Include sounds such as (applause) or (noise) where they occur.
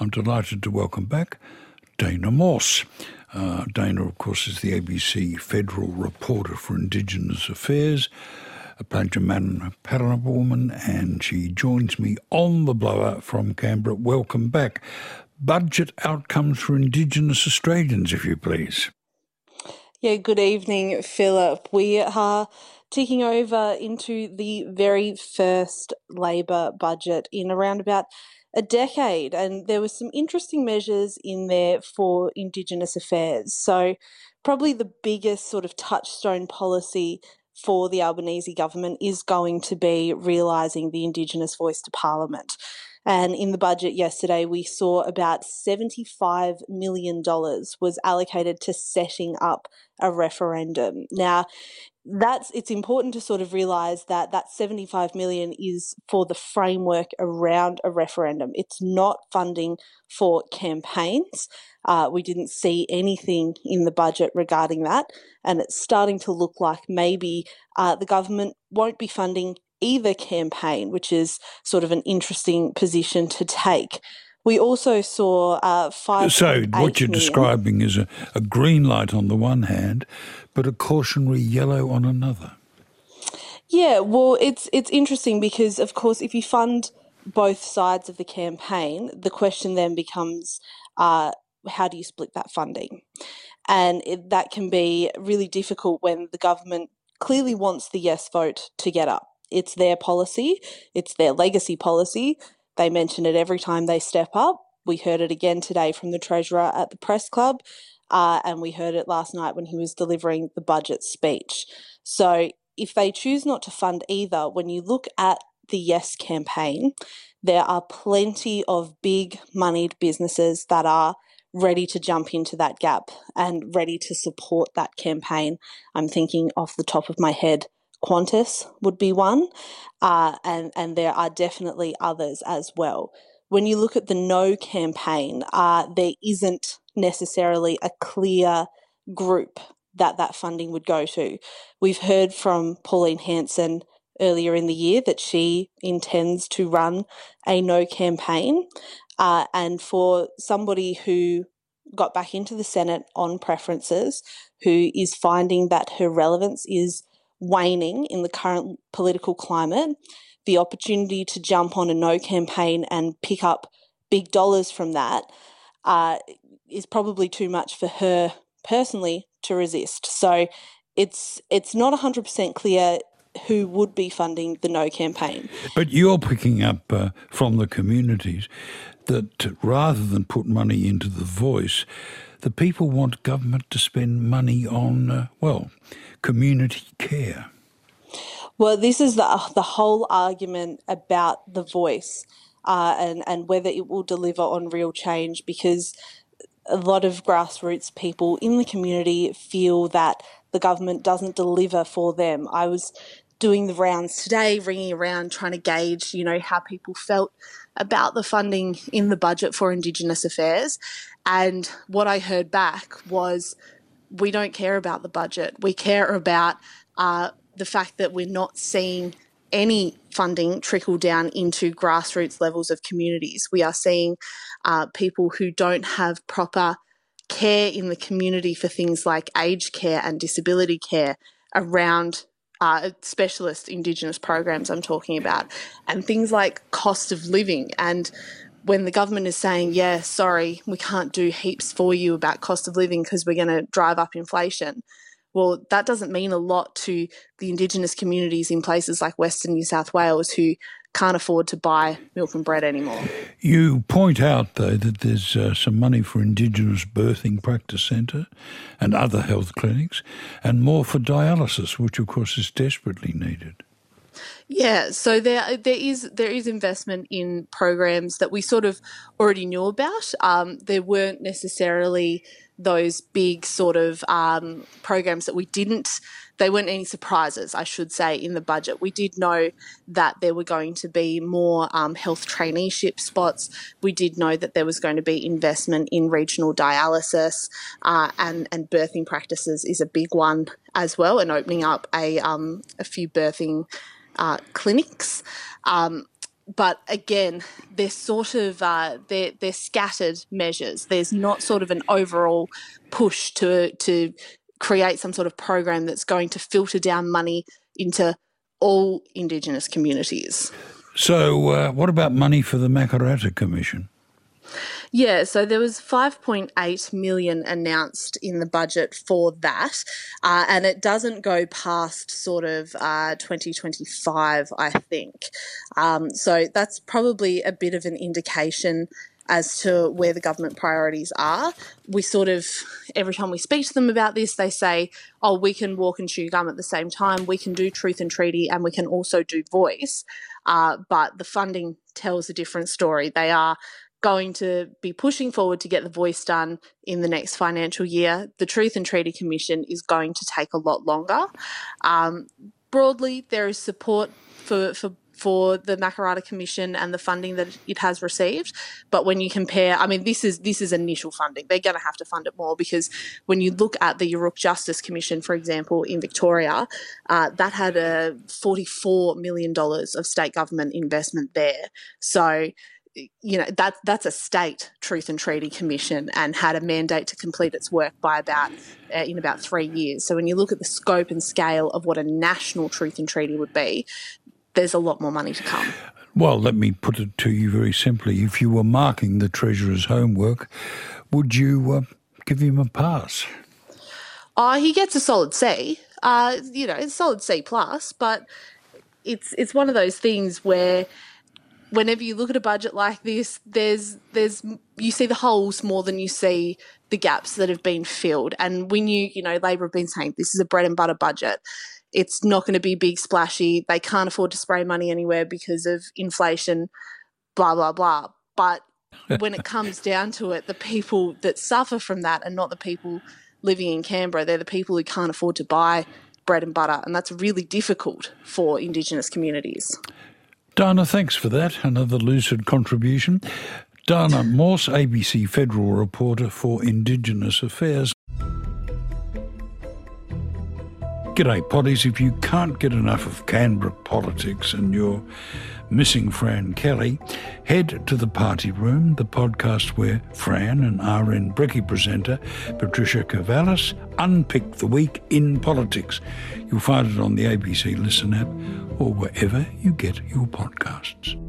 I'm delighted to welcome back Dana Morse. Uh, Dana, of course, is the ABC federal reporter for Indigenous Affairs, a Plantaman Parana woman, and she joins me on the blower from Canberra. Welcome back. Budget outcomes for Indigenous Australians, if you please. Yeah, good evening, Philip. We are ticking over into the very first Labor budget in around about a decade, and there were some interesting measures in there for Indigenous affairs. So, probably the biggest sort of touchstone policy for the Albanese government is going to be realising the Indigenous voice to Parliament. And in the budget yesterday, we saw about $75 million was allocated to setting up a referendum. Now, that's it's important to sort of realize that that 75 million is for the framework around a referendum. It's not funding for campaigns. Uh, we didn't see anything in the budget regarding that and it's starting to look like maybe uh, the government won't be funding either campaign which is sort of an interesting position to take we also saw uh, five. So, what you're million. describing is a, a green light on the one hand, but a cautionary yellow on another. Yeah, well, it's it's interesting because, of course, if you fund both sides of the campaign, the question then becomes, uh, how do you split that funding? And it, that can be really difficult when the government clearly wants the yes vote to get up. It's their policy, it's their legacy policy, they mention it every time they step up. We heard it again today from the Treasurer at the Press Club, uh, and we heard it last night when he was delivering the budget speech. So, if they choose not to fund either, when you look at the Yes campaign, there are plenty of big moneyed businesses that are ready to jump into that gap and ready to support that campaign. I'm thinking off the top of my head Qantas would be one, uh, and and there are definitely others as well. When you look at the No campaign, uh, there isn't necessarily a clear group that that funding would go to. We've heard from Pauline Hanson earlier in the year that she intends to run a No campaign, uh, and for somebody who got back into the Senate on preferences, who is finding that her relevance is waning in the current political climate, the opportunity to jump on a no campaign and pick up big dollars from that uh, is probably too much for her personally to resist. So it's it's not 100% clear who would be funding the no campaign. But you're picking up uh, from the communities that rather than put money into the voice, the people want government to spend money on, uh, well, community care. Well, this is the, the whole argument about the voice uh, and, and whether it will deliver on real change because a lot of grassroots people in the community feel that the government doesn't deliver for them. I was doing the rounds today, ringing around trying to gauge, you know, how people felt about the funding in the budget for Indigenous affairs. And what I heard back was we don't care about the budget. We care about uh, the fact that we're not seeing any funding trickle down into grassroots levels of communities. We are seeing uh, people who don't have proper care in the community for things like aged care and disability care around uh, specialist Indigenous programs I'm talking about, and things like cost of living and when the government is saying, yeah, sorry, we can't do heaps for you about cost of living because we're going to drive up inflation, well, that doesn't mean a lot to the Indigenous communities in places like Western New South Wales who can't afford to buy milk and bread anymore. You point out, though, that there's uh, some money for Indigenous Birthing Practice Centre and other health clinics, and more for dialysis, which, of course, is desperately needed. Yeah, so there there is there is investment in programs that we sort of already knew about. Um, there weren't necessarily those big sort of um, programs that we didn't. They weren't any surprises, I should say, in the budget. We did know that there were going to be more um, health traineeship spots. We did know that there was going to be investment in regional dialysis uh, and and birthing practices is a big one as well, and opening up a um, a few birthing uh, clinics. Um, but again, they're sort of uh, they're they're scattered measures. There's not sort of an overall push to to create some sort of program that's going to filter down money into all Indigenous communities. So, uh, what about money for the Makarrata Commission? Yeah, so there was 5.8 million announced in the budget for that, uh, and it doesn't go past sort of uh, 2025, I think. Um, so that's probably a bit of an indication as to where the government priorities are. We sort of, every time we speak to them about this, they say, oh, we can walk and chew gum at the same time. We can do truth and treaty and we can also do voice. Uh, but the funding tells a different story. They are going to be pushing forward to get the voice done in the next financial year. The Truth and Treaty Commission is going to take a lot longer. Um, broadly, there is support for, for for the Makarrata Commission and the funding that it has received. But when you compare, I mean, this is this is initial funding. They're going to have to fund it more because when you look at the Yoorrook Justice Commission, for example, in Victoria, uh, that had a forty-four million dollars of state government investment there. So you know that that's a state truth and treaty commission and had a mandate to complete its work by about uh, in about three years. So when you look at the scope and scale of what a national truth and treaty would be there's a lot more money to come. Well let me put it to you very simply. If you were marking the treasurer's homework would you uh, give him a pass? Uh, he gets a solid c. Uh, you know it's solid c plus but it's it's one of those things where whenever you look at a budget like this, there's there's you see the holes more than you see the gaps that have been filled. And when you you know Labor have been saying this is a bread and butter budget. It's not going to be big splashy. They can't afford to spray money anywhere because of inflation, blah blah blah. But (laughs) when it comes down to it, the people that suffer from that are not the people living in Canberra. They're the people who can't afford to buy bread and butter, and that's really difficult for Indigenous communities. Dana, thanks for that. Another lucid contribution. Dana Morse, ABC federal reporter for Indigenous Affairs. G'day, potties. If you can't get enough of Canberra politics and you're missing Fran Kelly, head to the Party Room, the podcast where Fran and RN Brekkie presenter Patricia Karvelas unpick the week in politics. You'll find it on the ABC Listen app or wherever you get your podcasts.